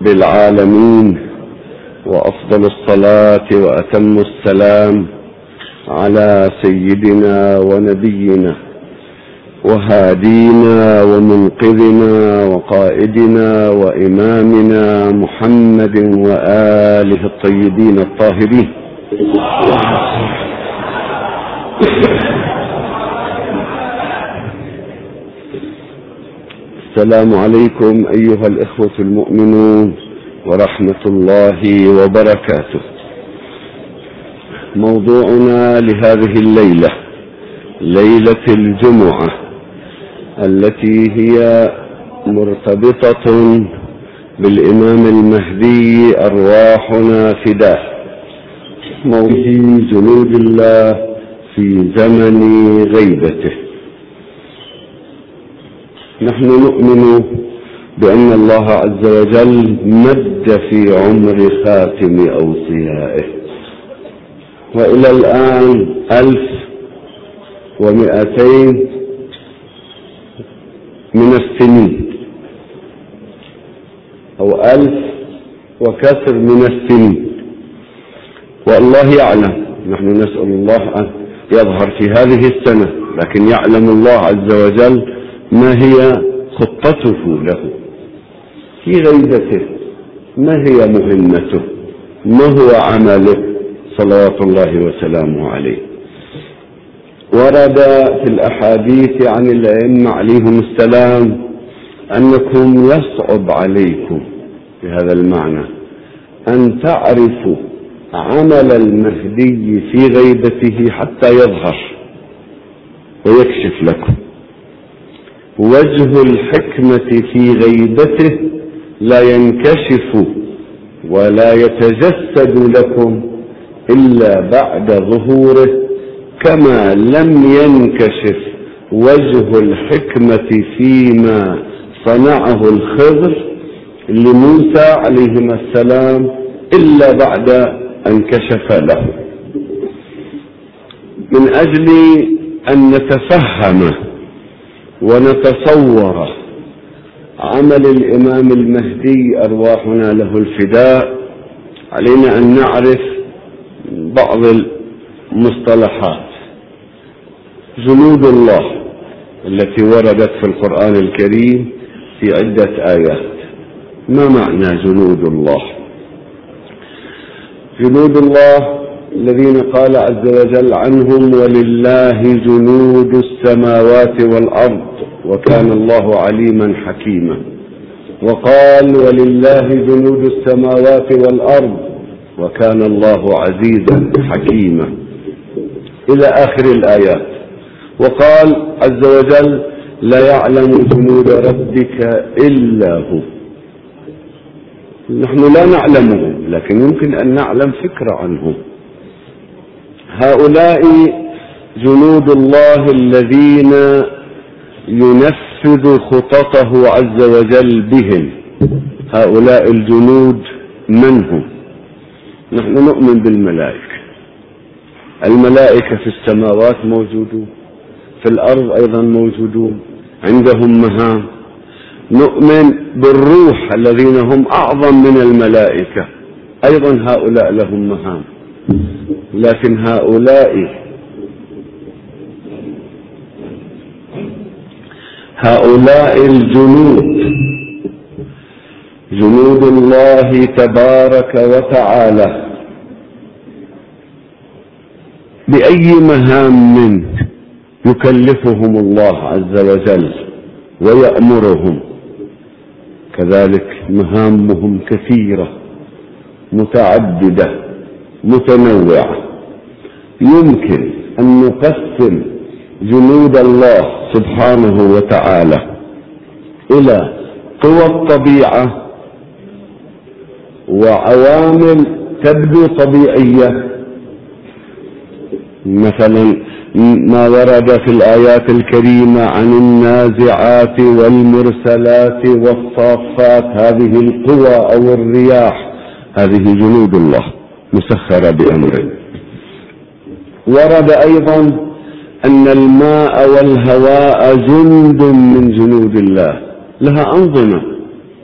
بالعالمين وأفضل الصلاة وأتم السلام على سيدنا ونبينا وهادينا ومنقذنا وقائدنا وإمامنا محمد وآله الطيبين الطاهرين. السلام عليكم أيها الإخوة المؤمنون ورحمة الله وبركاته. موضوعنا لهذه الليلة ليلة الجمعة التي هي مرتبطة بالإمام المهدي أرواحنا فداه موضوع جنود الله في زمن غيبته. نحن نؤمن بأن الله عز وجل مد في عمر خاتم أوصيائه. وإلى الآن ألف ومئتين من السنين. أو ألف وكسر من السنين. والله يعلم نحن نسأل الله أن يظهر في هذه السنة لكن يعلم الله عز وجل ما هي خطته له؟ في غيبته. ما هي مهمته؟ ما هو عمله؟ صلوات الله وسلامه عليه. ورد في الأحاديث عن الأئمة عليهم السلام أنكم يصعب عليكم بهذا المعنى أن تعرفوا عمل المهدي في غيبته حتى يظهر ويكشف لكم. وجه الحكمة في غيبته لا ينكشف ولا يتجسد لكم إلا بعد ظهوره كما لم ينكشف وجه الحكمة فيما صنعه الخضر لموسى عليهما السلام إلا بعد أن كشف له. من أجل أن نتفهم ونتصور عمل الإمام المهدي أرواحنا له الفداء. علينا أن نعرف بعض المصطلحات. جنود الله التي وردت في القرآن الكريم في عدة آيات. ما معنى جنود الله؟ جنود الله الذين قال عز وجل عنهم ولله جنود السماوات والأرض وكان الله عليما حكيما. وقال ولله جنود السماوات والأرض وكان الله عزيزا حكيما. إلى آخر الآيات. وقال عز وجل لا يعلم جنود ربك إلا هو. نحن لا نعلمهم لكن يمكن أن نعلم فكرة عنهم. هؤلاء جنود الله الذين ينفذ خططه عز وجل بهم. هؤلاء الجنود من هم؟ نحن نؤمن بالملائكة. الملائكة في السماوات موجودون في الأرض أيضا موجودون عندهم مهام. نؤمن بالروح الذين هم أعظم من الملائكة. أيضا هؤلاء لهم مهام. لكن هؤلاء هؤلاء الجنود جنود الله تبارك وتعالى. بأي مهام يكلفهم الله عز وجل ويأمرهم؟ كذلك مهامهم كثيرة متعددة. متنوعة. يمكن أن نقسم جنود الله سبحانه وتعالى إلى قوى الطبيعة وعوامل تبدو طبيعية. مثلا ما ورد في الآيات الكريمة عن النازعات والمرسلات والصافات هذه القوى أو الرياح هذه جنود الله. مسخرة بأمره. ورد أيضا أن الماء والهواء جند من جنود الله. لها أنظمة.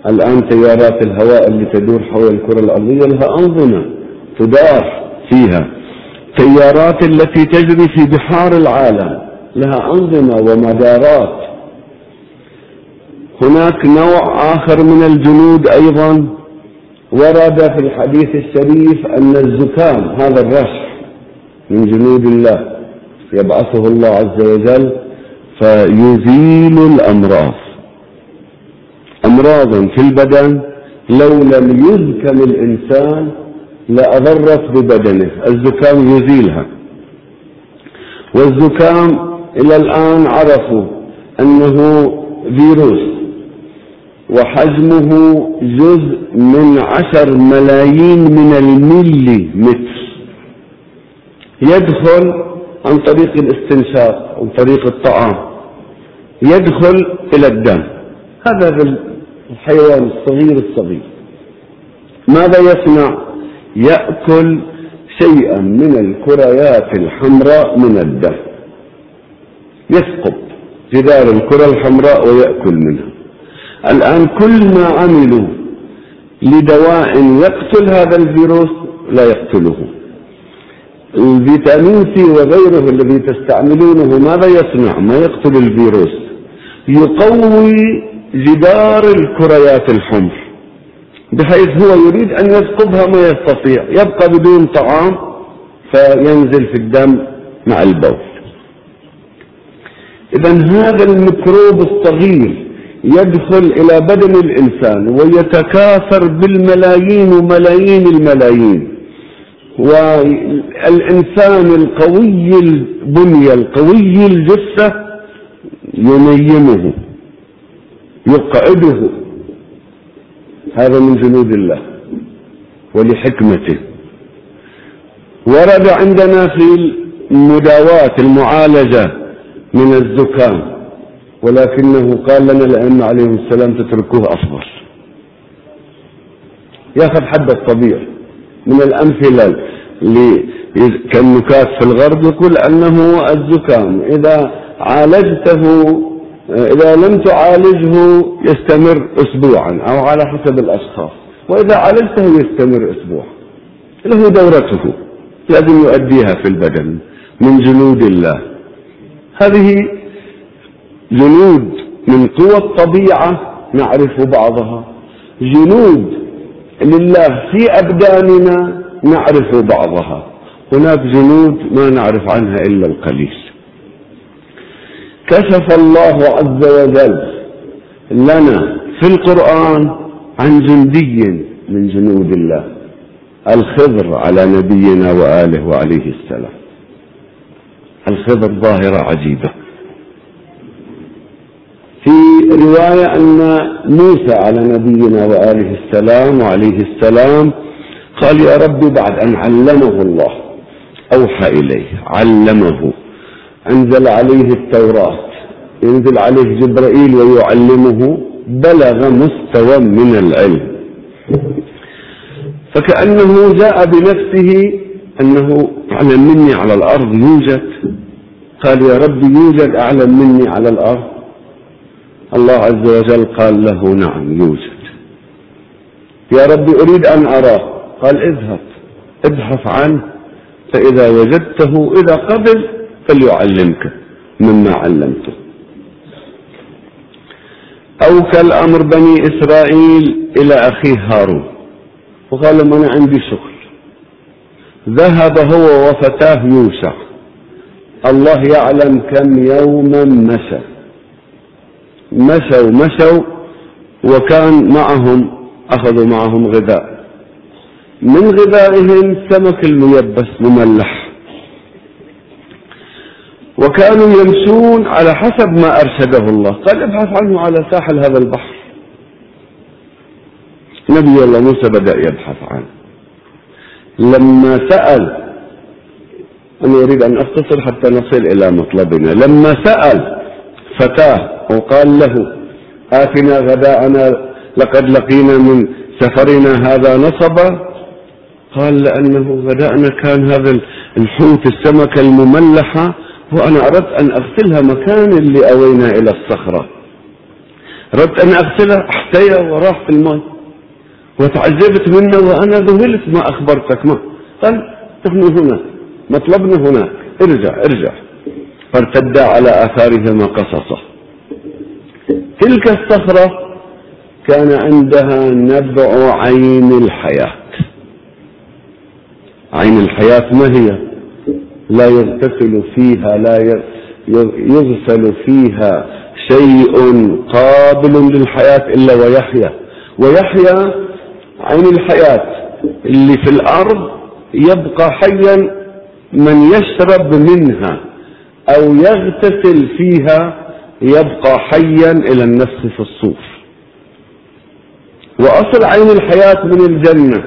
الآن تيارات الهواء اللي تدور حول الكرة الأرضية لها أنظمة تدار فيها. تيارات التي تجري في بحار العالم لها أنظمة ومدارات. هناك نوع آخر من الجنود أيضا ورد في الحديث الشريف أن الزكام هذا الرشح من جنود الله يبعثه الله عز وجل فيزيل الأمراض. أمراضا في البدن لو لم يزكم الإنسان لأضرت ببدنه. الزكام يزيلها. والزكام إلى الآن عرفوا أنه فيروس. وحجمه جزء من عشر ملايين من الملي متر. يدخل عن طريق الاستنشاق عن طريق الطعام. يدخل إلى الدم. هذا الحيوان الصغير الصغير. ماذا يصنع؟ يأكل شيئا من الكريات الحمراء من الدم. يسقط جدار الكرة الحمراء ويأكل منها. الآن كل ما عملوا لدواء يقتل هذا الفيروس لا يقتله الفيتامين C وغيره الذي تستعملونه ماذا يصنع؟ ما يقتل الفيروس. يقوي جدار الكريات الحمر بحيث هو يريد أن يسقطها ما يستطيع. يبقى بدون طعام فينزل في الدم مع البول. إذا هذا الميكروب الصغير يدخل إلى بدن الإنسان ويتكاثر بالملايين وملايين الملايين. والإنسان القوي البنية القوي الجثة ينيمه يقعده. هذا من جنود الله ولحكمته. ورد عندنا في المداواة المعالجة من الزكام ولكنه قال لنا الأئمة عليهم السلام تتركوه أفضل ياخذ حد الطبيعي من الأمثلة اللي كالنكات في الغرب يقول أنه الزكام إذا عالجته إذا لم تعالجه يستمر أسبوعا أو على حسب الأشخاص وإذا عالجته يستمر أسبوع له دورته لازم يؤديها في البدن من جنود الله. هذه جنود من قوى الطبيعة نعرف بعضها. جنود لله في أبداننا نعرف بعضها. هناك جنود ما نعرف عنها إلا القليل. كشف الله عز وجل لنا في القرآن عن جندي من جنود الله الخضر على نبينا وآله وعليه السلام. الخضر ظاهرة عجيبة. في رواية أن موسى على نبينا وآله السلام وعليه السلام قال يا رب بعد أن علمه الله أوحى إليه علمه أنزل عليه التوراة ينزل عليه جبرائيل ويعلمه بلغ مستوى من العلم. فكأنه جاء بنفسه أنه أعلم مني على الأرض يوجد. قال يا رب يوجد أعلم مني على الأرض. الله عز وجل قال له نعم يوجد. يا رب أريد أن أراه. قال اذهب. ابحث عنه فإذا وجدته إذا قبل فليعلمك مما علمته. أوكل أمر بني إسرائيل إلى أخيه هارون. وقال لهم أنا عندي شغل. ذهب هو وفتاه يوشع الله يعلم كم يوما مشى مشوا مشوا وكان معهم أخذوا معهم غذاء. من غذائهم سمك الميبس مملح. وكانوا يمشون على حسب ما أرشده الله. قال ابحث عنه على ساحل هذا البحر. نبي الله موسى بدأ يبحث عنه. لما سأل أنا أريد أن أختصر حتى نصل إلى مطلبنا. لما سأل فتاة وقال له آتنا غداءنا لقد لقينا من سفرنا هذا نصبا. قال لأنه غداءنا كان هذا الحوت السمكة المملحة وأنا أردت أن أغسلها مكان اللي أوينا إلى الصخرة. أردت أن أغسله أحتيا وراح في الماء. وتعجبت منه وأنا ذهلت ما أخبرتك. ما؟ قال نحن هنا مطلبنا هناك. ارجع ارجع. فارتدا على آثارهما قصصا تلك الصخرة كان عندها نبع عين الحياة. عين الحياة ما هي؟ لا يغتسل فيها لا يغسل فيها شيء قابل للحياة إلا ويحيا. ويحيا عين الحياة. اللي في الأرض يبقى حيا من يشرب منها أو يغتسل فيها يبقى حيا إلى النفس في الصوف وأصل عين الحياة من الجنة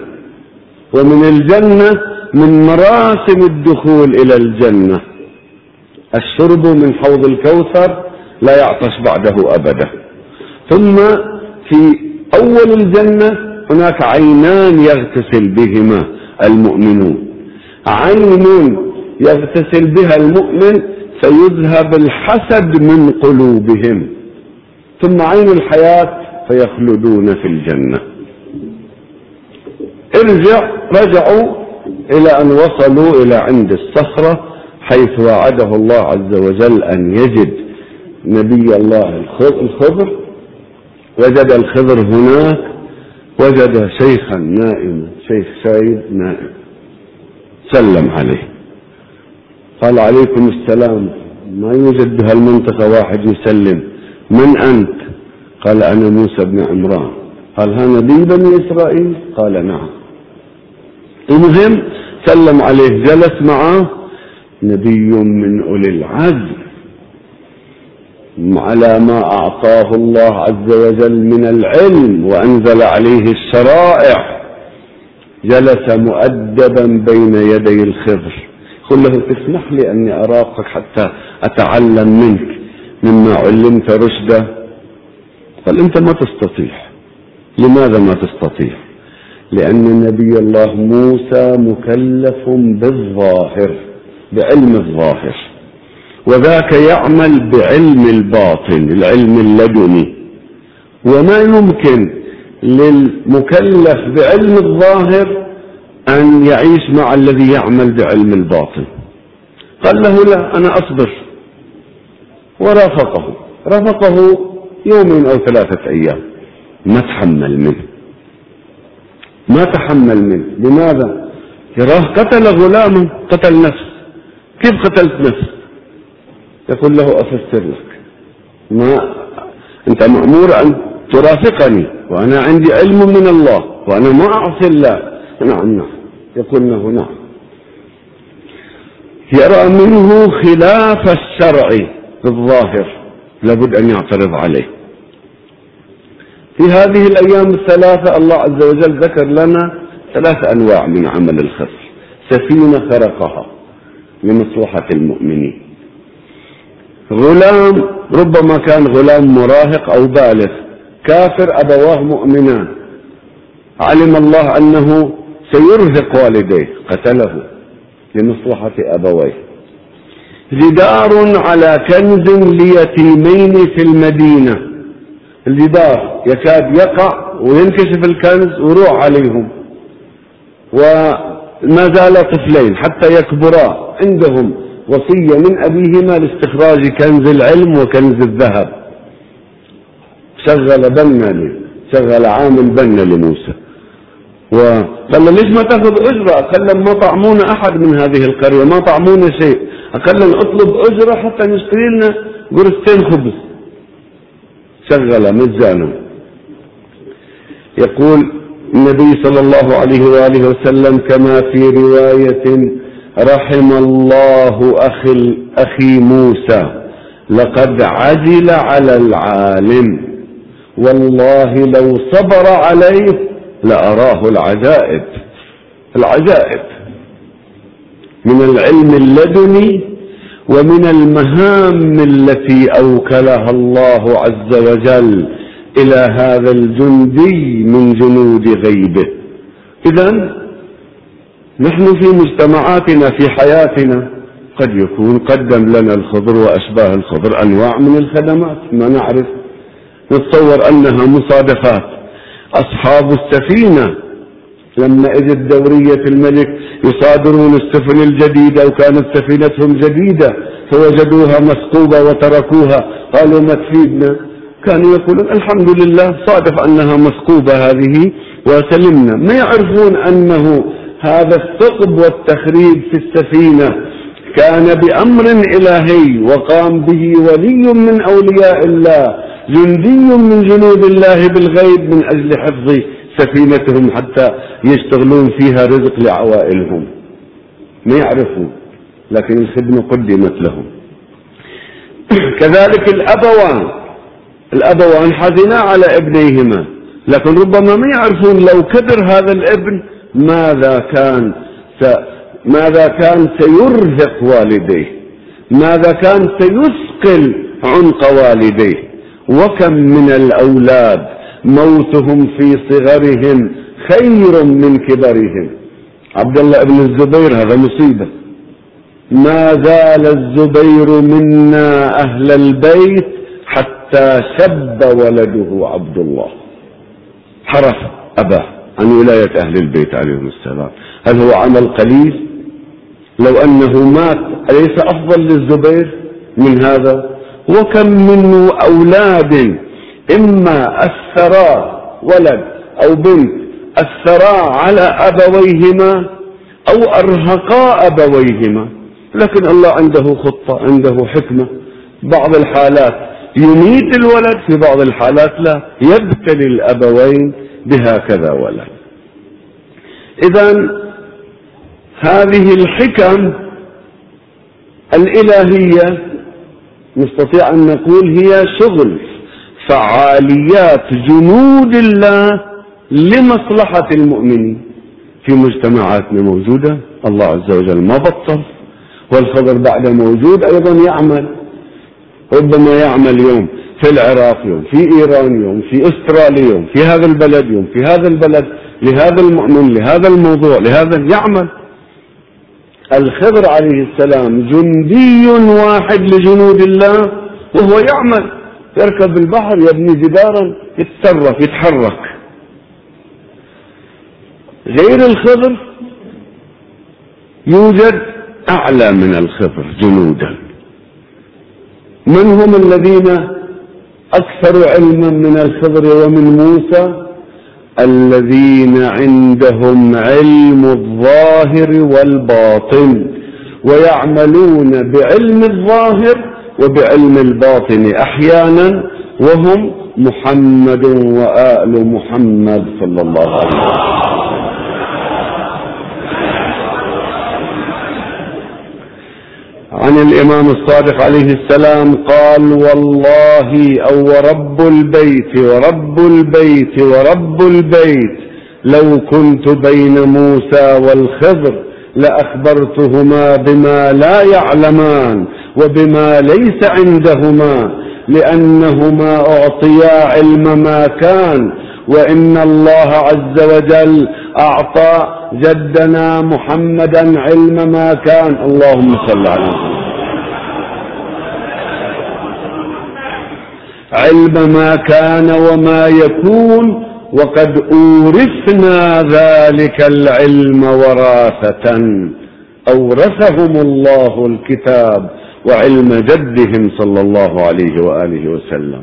ومن الجنة من مراسم الدخول إلى الجنة. الشرب من حوض الكوثر لا يعطش بعده أبدا. ثم في أول الجنة هناك عينان يغتسل بهما المؤمنون. عين يغتسل بها المؤمن فيذهب الحسد من قلوبهم ثم عين الحياة فيخلدون في الجنة. ارجع رجعوا إلى أن وصلوا إلى عند الصخرة حيث وعده الله عز وجل أن يجد نبي الله الخضر وجد الخضر هناك وجد شيخا نائما شيخ شايب نائم. سلم عليه. قال عليكم السلام ما يوجد بهالمنطقة واحد يسلم. من أنت؟ قال أنا موسى بن عمران. قال ها نبي بني إسرائيل؟ قال نعم. المهم سلم عليه جلس معه نبي من أولي العزم على ما أعطاه الله عز وجل من العلم وأنزل عليه الشرائع. جلس مؤدبا بين يدي الخضر. قل له تسمح لي أني أراقك حتى أتعلم منك مما علمت رشدا؟ قال أنت ما تستطيع. لماذا ما تستطيع؟ لأن نبي الله موسى مكلف بالظاهر بعلم الظاهر وذاك يعمل بعلم الباطن العلم اللدني وما يمكن للمكلف بعلم الظاهر أن يعيش مع الذي يعمل بعلم الباطن. قال له لا أنا أصبر. ورافقه. رافقه يوم أو ثلاثة أيام. ما تحمل منه. ما تحمل منه. لماذا؟ يراه قتل غلاما قتل نفس. كيف قتلت نفس؟ يقول له أفسر لك. ما أنت مأمور أن ترافقني وأنا عندي علم من الله وأنا ما أعصي الله. نعم نعم. له نعم يرى منه خلاف الشرع في الظاهر. لابد أن يعترض عليه. في هذه الأيام الثلاثة الله عز وجل ذكر لنا ثلاث أنواع من عمل الخصر سفينة خرقها لمصلحة المؤمنين. غلام ربما كان غلام مراهق أو بالغ كافر أبواه مؤمنان. علم الله أنه سيرهق والديه قتله لمصلحة أبويه. جدار على كنز ليتيمين في المدينة. الجدار يكاد يقع وينكشف الكنز ويروح عليهم. وما زال طفلين حتى يكبرا عندهم وصية من أبيهما لاستخراج كنز العلم وكنز الذهب. شغل بنا شغل عامل بنا لموسى. وقال ليش ما تاخذ أجرة؟ قال له ما طعمونا أحد من هذه القرية، ما طعمونا شيء، قال له اطلب أجرة حتى نشتري لنا قرصتين خبز. شغل مجانا. يقول النبي صلى الله عليه وآله وسلم كما في رواية رحم الله أخي أخي موسى لقد عجل على العالم والله لو صبر عليه لأراه العجائب. العجائب. من العلم اللدني ومن المهام التي أوكلها الله عز وجل إلى هذا الجندي من جنود غيبه. إذا نحن في مجتمعاتنا في حياتنا قد يكون قدم لنا الخضر وأشباه الخضر أنواع من الخدمات. ما نعرف. نتصور أنها مصادفات. أصحاب السفينة. لما إذ الدورية الملك يصادرون السفن الجديدة وكانت سفينتهم جديدة فوجدوها مثقوبة وتركوها. قالوا ما تفيدنا؟ كانوا يقولون الحمد لله صادف أنها مثقوبة هذه وسلمنا. ما يعرفون أنه هذا الثقب والتخريب في السفينة كان بأمر إلهي وقام به ولي من أولياء الله. جندي من جنود الله بالغيب من أجل حفظ سفينتهم حتى يشتغلون فيها رزق لعوائلهم. ما يعرفوا لكن الخدمة قدمت لهم. كذلك الأبوان. الأبوان حزنا على ابنيهما لكن ربما ما يعرفون لو كبر هذا الابن ماذا كان. ماذا كان سيرهق والديه ماذا كان سيثقل عنق والديه. وكم من الأولاد موتهم في صغرهم خير من كبرهم. عبد الله بن الزبير هذا مصيبة. ما زال الزبير منا أهل البيت حتى شب ولده عبد الله. حرف أباه عن ولاية أهل البيت عليهم السلام. هل هو عمل قليل؟ لو أنه مات أليس أفضل للزبير من هذا؟ وكم من أولاد إما الثراء ولد أو بنت الثراء على أبويهما أو أرهقا أبويهما. لكن الله عنده خطة عنده حكمة. بعض الحالات يميت الولد في بعض الحالات لا. يبتلي الأبوين بهكذا ولد. إذا هذه الحكم الإلهية نستطيع أن نقول هي شغل فعاليات جنود الله لمصلحة المؤمنين. في مجتمعاتنا موجودة الله عز وجل ما بطل والخضر بعد موجود أيضا يعمل. ربما يعمل يوم في العراق يوم في إيران يوم في أستراليا يوم في هذا البلد يوم في هذا البلد لهذا المؤمن لهذا الموضوع لهذا يعمل. الخضر عليه السلام جندي واحد لجنود الله وهو يعمل. يركب البحر يبني جدارا يتصرف يتحرك. غير الخضر يوجد أعلى من الخضر جنودا. من هم الذين أكثر علما من الخضر ومن موسى؟ الذين عندهم علم الظاهر والباطن ويعملون بعلم الظاهر وبعلم الباطن أحيانا وهم محمد وآل محمد صلى الله عليه وسلم. عن الإمام الصادق عليه السلام قال والله أو رب البيت ورب البيت ورب البيت لو كنت بين موسى والخضر لأخبرتهما بما لا يعلمان وبما ليس عندهما لأنهما أعطيا علم ما كان وإن الله عز وجل أعطى جدنا محمدا علم ما كان. اللهم صل على محمد. علم ما كان وما يكون وقد أورثنا ذلك العلم وراثة. أورثهم الله الكتاب وعلم جدهم صلى الله عليه وآله وسلم.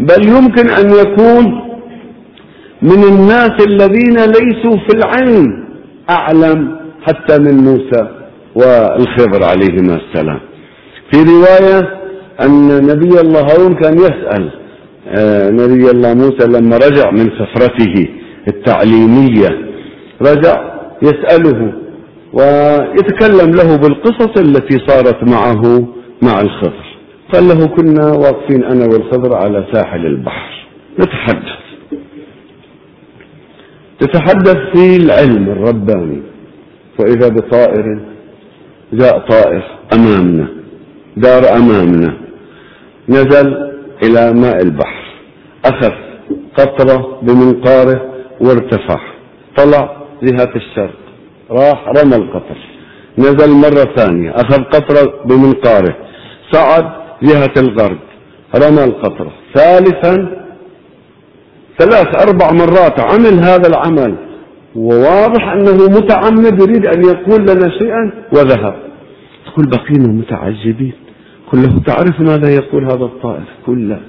بل يمكن أن يكون من الناس الذين ليسوا في العلم أعلم حتى من موسى والخضر عليهما السلام. في رواية أن نبي الله هارون كان يسأل آه، نبي الله موسى لما رجع من سفرته التعليمية رجع يسأله ويتكلم له بالقصص التي صارت معه مع الخضر. قال له كنا واقفين أنا والخضر على ساحل البحر نتحدث. تتحدث في العلم الرباني فإذا بطائر جاء طائر أمامنا دار أمامنا نزل إلى ماء البحر أخذ قطرة بمنقاره وارتفع طلع جهة الشرق راح رمى القطر نزل مرة ثانية أخذ قطرة بمنقاره صعد جهة الغرب رمى القطرة ثالثا ثلاث أربع مرات عمل هذا العمل وواضح أنه متعمد يريد أن يقول لنا شيئا وذهب. تقول بقينا متعجبين. كله تعرف ماذا يقول هذا الطائر كله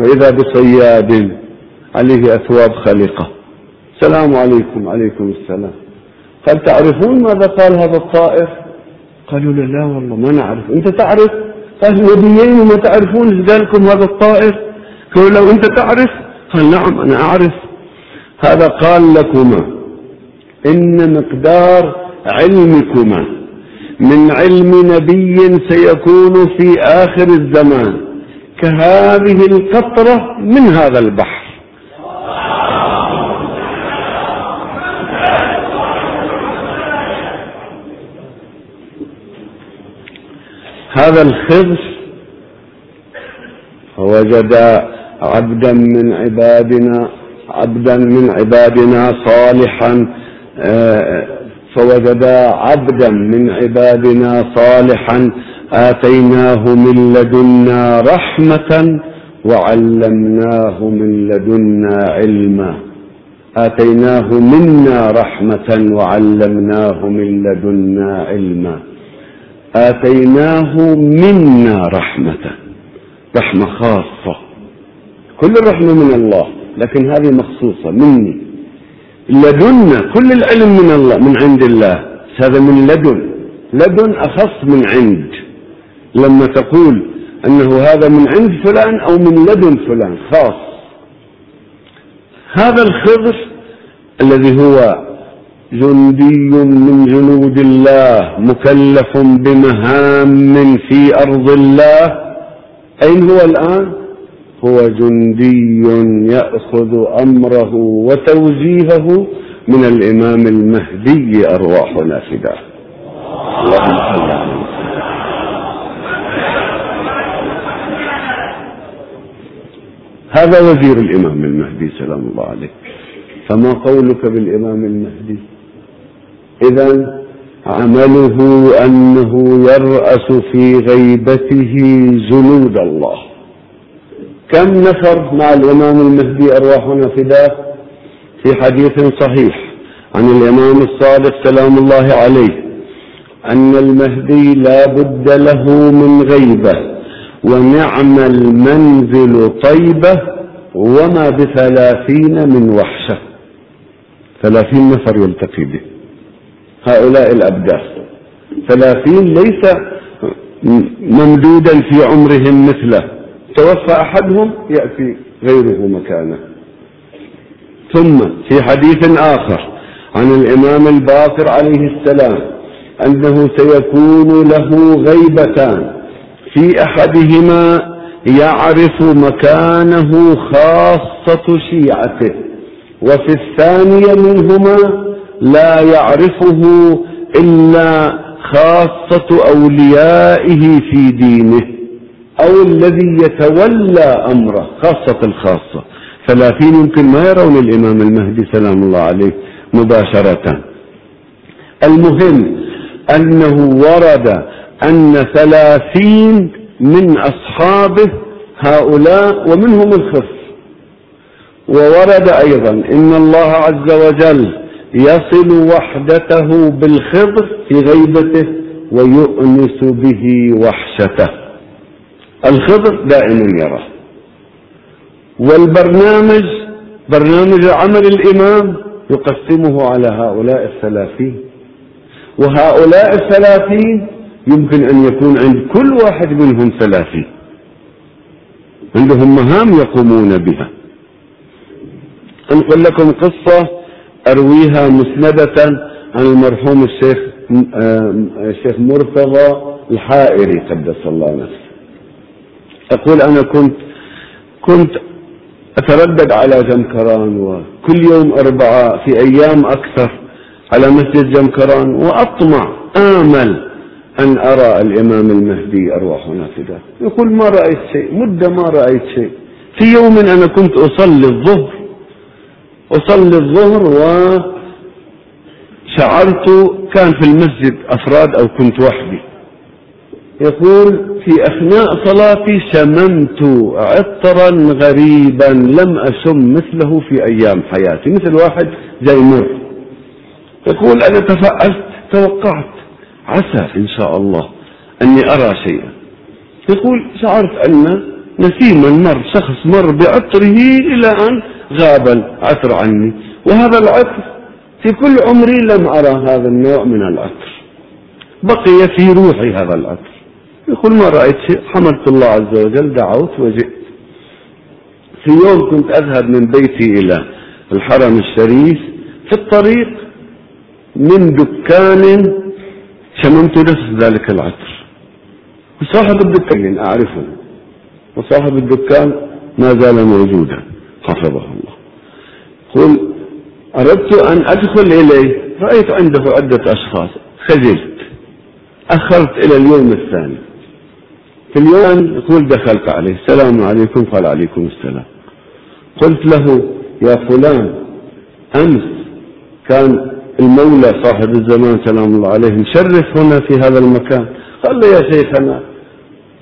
وإذا بصياد عليه أثواب خلقة. السلام عليكم عليكم السلام. قال تعرفون ماذا قال هذا الطائر قالوا له لا والله ما نعرف. أنت تعرف؟ قال نبيين وما تعرفون إيش قال لكم هذا الطائر قالوا لو أنت تعرف؟ قال نعم أنا أعرف. هذا قال لكما إن مقدار علمكما من علم نبي سيكون في آخر الزمان كهذه القطرة من هذا البحر. هذا الخبز فوجد عبدا من عبادنا عبدا من عبادنا صالحا آه، فوجد عبدا من عبادنا صالحا آتيناه من لدنا رحمة وعلمناه من لدنا علما. آتيناه منا رحمة وعلمناه من لدنا علما. آتيناه منا رحمة رحمة خاصة. كل الرحمة من الله لكن هذه مخصوصة مني. لدنا كل العلم من الله من عند الله. هذا من لدن. لدن أخص من عند. لما تقول أنه هذا من عند فلان أو من لدن فلان خاص. هذا الخضر الذي هو جندي من جنود الله مكلف بمهام في أرض الله. أين هو الآن؟ هو جندي يأخذ أمره وتوجيهه من الإمام المهدي أرواحنا فداه اللهم صل على هذا وزير الإمام المهدي سلام الله عليه فما قولك بالإمام المهدي؟ إذا عمله أنه يرأس في غيبته جنود الله. كم نفر مع الإمام المهدي أرواحنا فداه في حديث صحيح عن الإمام الصادق سلام الله عليه أن المهدي لا بد له من غيبة ونعم المنزل طيبة وما بثلاثين من وحشة. ثلاثين نفر يلتقي به. هؤلاء الأبداس ثلاثين ليس ممدودا في عمرهم مثله. توفى أحدهم يأتي غيره مكانه. ثم في حديث آخر عن الإمام الباقر عليه السلام أنه سيكون له غيبتان. في أحدهما يعرف مكانه خاصة شيعته وفي الثانية منهما لا يعرفه إلا خاصة أوليائه في دينه. أو الذي يتولى أمره خاصة الخاصة. ثلاثين يمكن ما يرون الإمام المهدي سلام الله عليه مباشرة. المهم أنه ورد أن ثلاثين من أصحابه هؤلاء ومنهم الخف. وورد أيضا إن الله عز وجل يصل وحدته بالخضر في غيبته ويؤنس به وحشته. الخضر دائما يراه والبرنامج برنامج عمل الإمام يقسمه على هؤلاء الثلاثين. وهؤلاء الثلاثين يمكن أن يكون عند كل واحد منهم ثلاثين. عندهم مهام يقومون بها. أنقل لكم قصة أرويها مسندة عن المرحوم الشيخ الشيخ مرتضى الحائري قدس الله نفسه. أقول أنا كنت كنت أتردد على جمكران وكل يوم أربعاء في أيام أكثر على مسجد جمكران وأطمع آمل أن أرى الإمام المهدي أرواحنا فداه يقول ما رأيت شيء مدة ما رأيت شيء. في يوم أنا كنت أصلي الظهر أصلي الظهر وشعرت كان في المسجد أفراد أو كنت وحدي. يقول في أثناء صلاتي شممت عطرا غريبا لم أشم مثله في أيام حياتي. مثل واحد جاي مر يقول أنا تفألت توقعت عسى إن شاء الله أني أرى شيئا. يقول شعرت أن نسيما مر شخص مر بعطره إلى أن غاب العطر عني. وهذا العطر في كل عمري لم أرى هذا النوع من العطر. بقي في روحي هذا العطر. يقول ما رأيت شيء؟ حمدت الله عز وجل دعوت وجئت. في يوم كنت أذهب من بيتي إلى الحرم الشريف في الطريق من دكان شممت نفس ذلك العطر. وصاحب الدكان أعرفه. وصاحب الدكان ما زال موجودا حفظه الله. قل أردت أن أدخل إليه. رأيت عنده عدة أشخاص. خجلت. أخرت إلى اليوم الثاني. في اليوم يقول دخلت عليه. السلام عليكم قال عليكم السلام. قلت له يا فلان أمس كان المولى صاحب الزمان سلام الله عليه مشرف هنا في هذا المكان. قال له يا شيخنا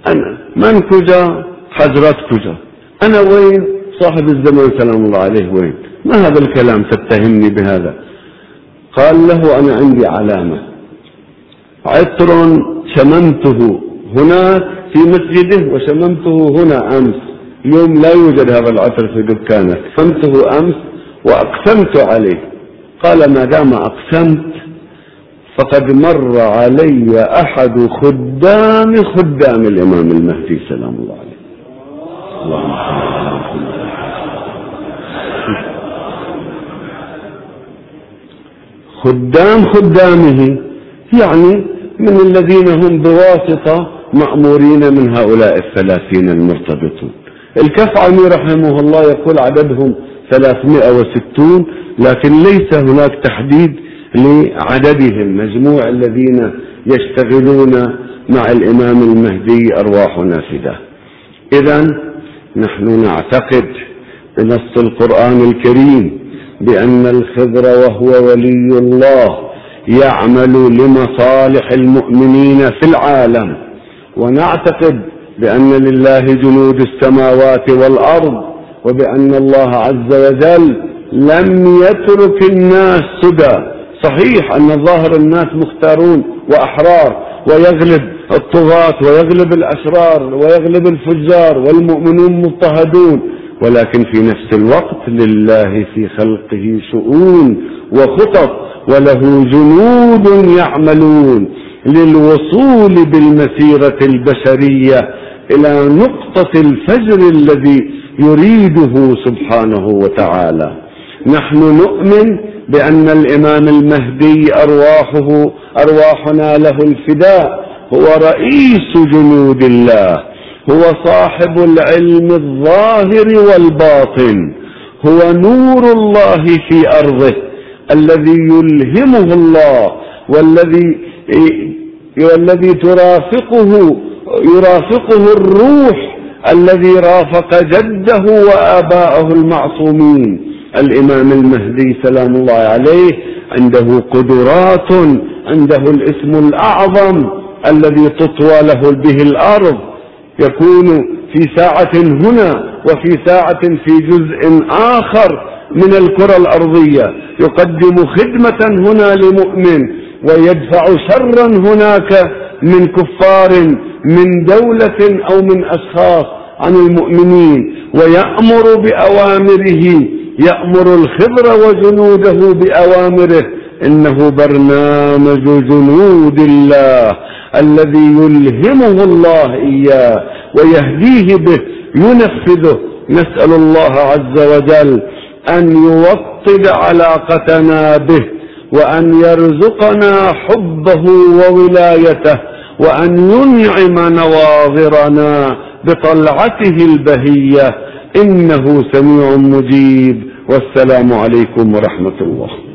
أنا من كجا حجرات كجا أنا وين؟ صاحب الزمان سلام الله عليه وين؟ ما هذا الكلام تتهمني بهذا؟ قال له أنا عندي علامة. عطر شممته هناك في مسجده وشممته هنا أمس. اليوم لا يوجد هذا العطر في دكانك شممته أمس وأقسمت عليه. قال ما دام أقسمت فقد مر علي أحد خدام خدام الإمام المهدي. سلام الله عليه. اللهم خدام خدامه يعني من الذين هم بواسطة مأمورين من هؤلاء الثلاثين المرتبطون. الكفعمي رحمه الله يقول عددهم ثلاثمائة وستون لكن ليس هناك تحديد لعددهم. مجموع الذين يشتغلون مع الإمام المهدي أرواح نافذة. إذا نحن نعتقد بنص القرآن الكريم بأن الخضر وهو ولي الله يعمل لمصالح المؤمنين في العالم. ونعتقد بأن لله جنود السماوات والأرض وبأن الله عز وجل لم يترك الناس سدى. صحيح أن ظاهر الناس مختارون وأحرار ويغلب الطغاة ويغلب الأشرار ويغلب الفجار والمؤمنون مضطهدون ولكن في نفس الوقت لله في خلقه شؤون وخطط وله جنود يعملون. للوصول بالمسيرة البشرية إلى نقطة الفجر الذي يريده سبحانه وتعالى. نحن نؤمن بأن الإمام المهدي أرواحه أرواحنا له الفداء هو رئيس جنود الله هو صاحب العلم الظاهر والباطن هو نور الله في أرضه الذي يلهمه الله والذي والذي ترافقه يرافقه الروح الذي رافق جده وآباءه المعصومين. الإمام المهدي سلام الله عليه عنده قدرات عنده الاسم الأعظم الذي تطوى له به الأرض. يكون في ساعة هنا وفي ساعة في جزء آخر من الكرة الأرضية. يقدم خدمة هنا لمؤمن. ويدفع شرا هناك من كفار من دولة أو من أشخاص عن المؤمنين ويأمر بأوامره يأمر الخضر وجنوده بأوامره. إنه برنامج جنود الله الذي يلهمه الله إياه ويهديه به ينفذه. نسأل الله عز وجل أن يوطد علاقتنا به. وأن يرزقنا حبه وولايته وأن ينعم نواظرنا بطلعته البهية. إنه سميع مجيب. والسلام عليكم ورحمة الله.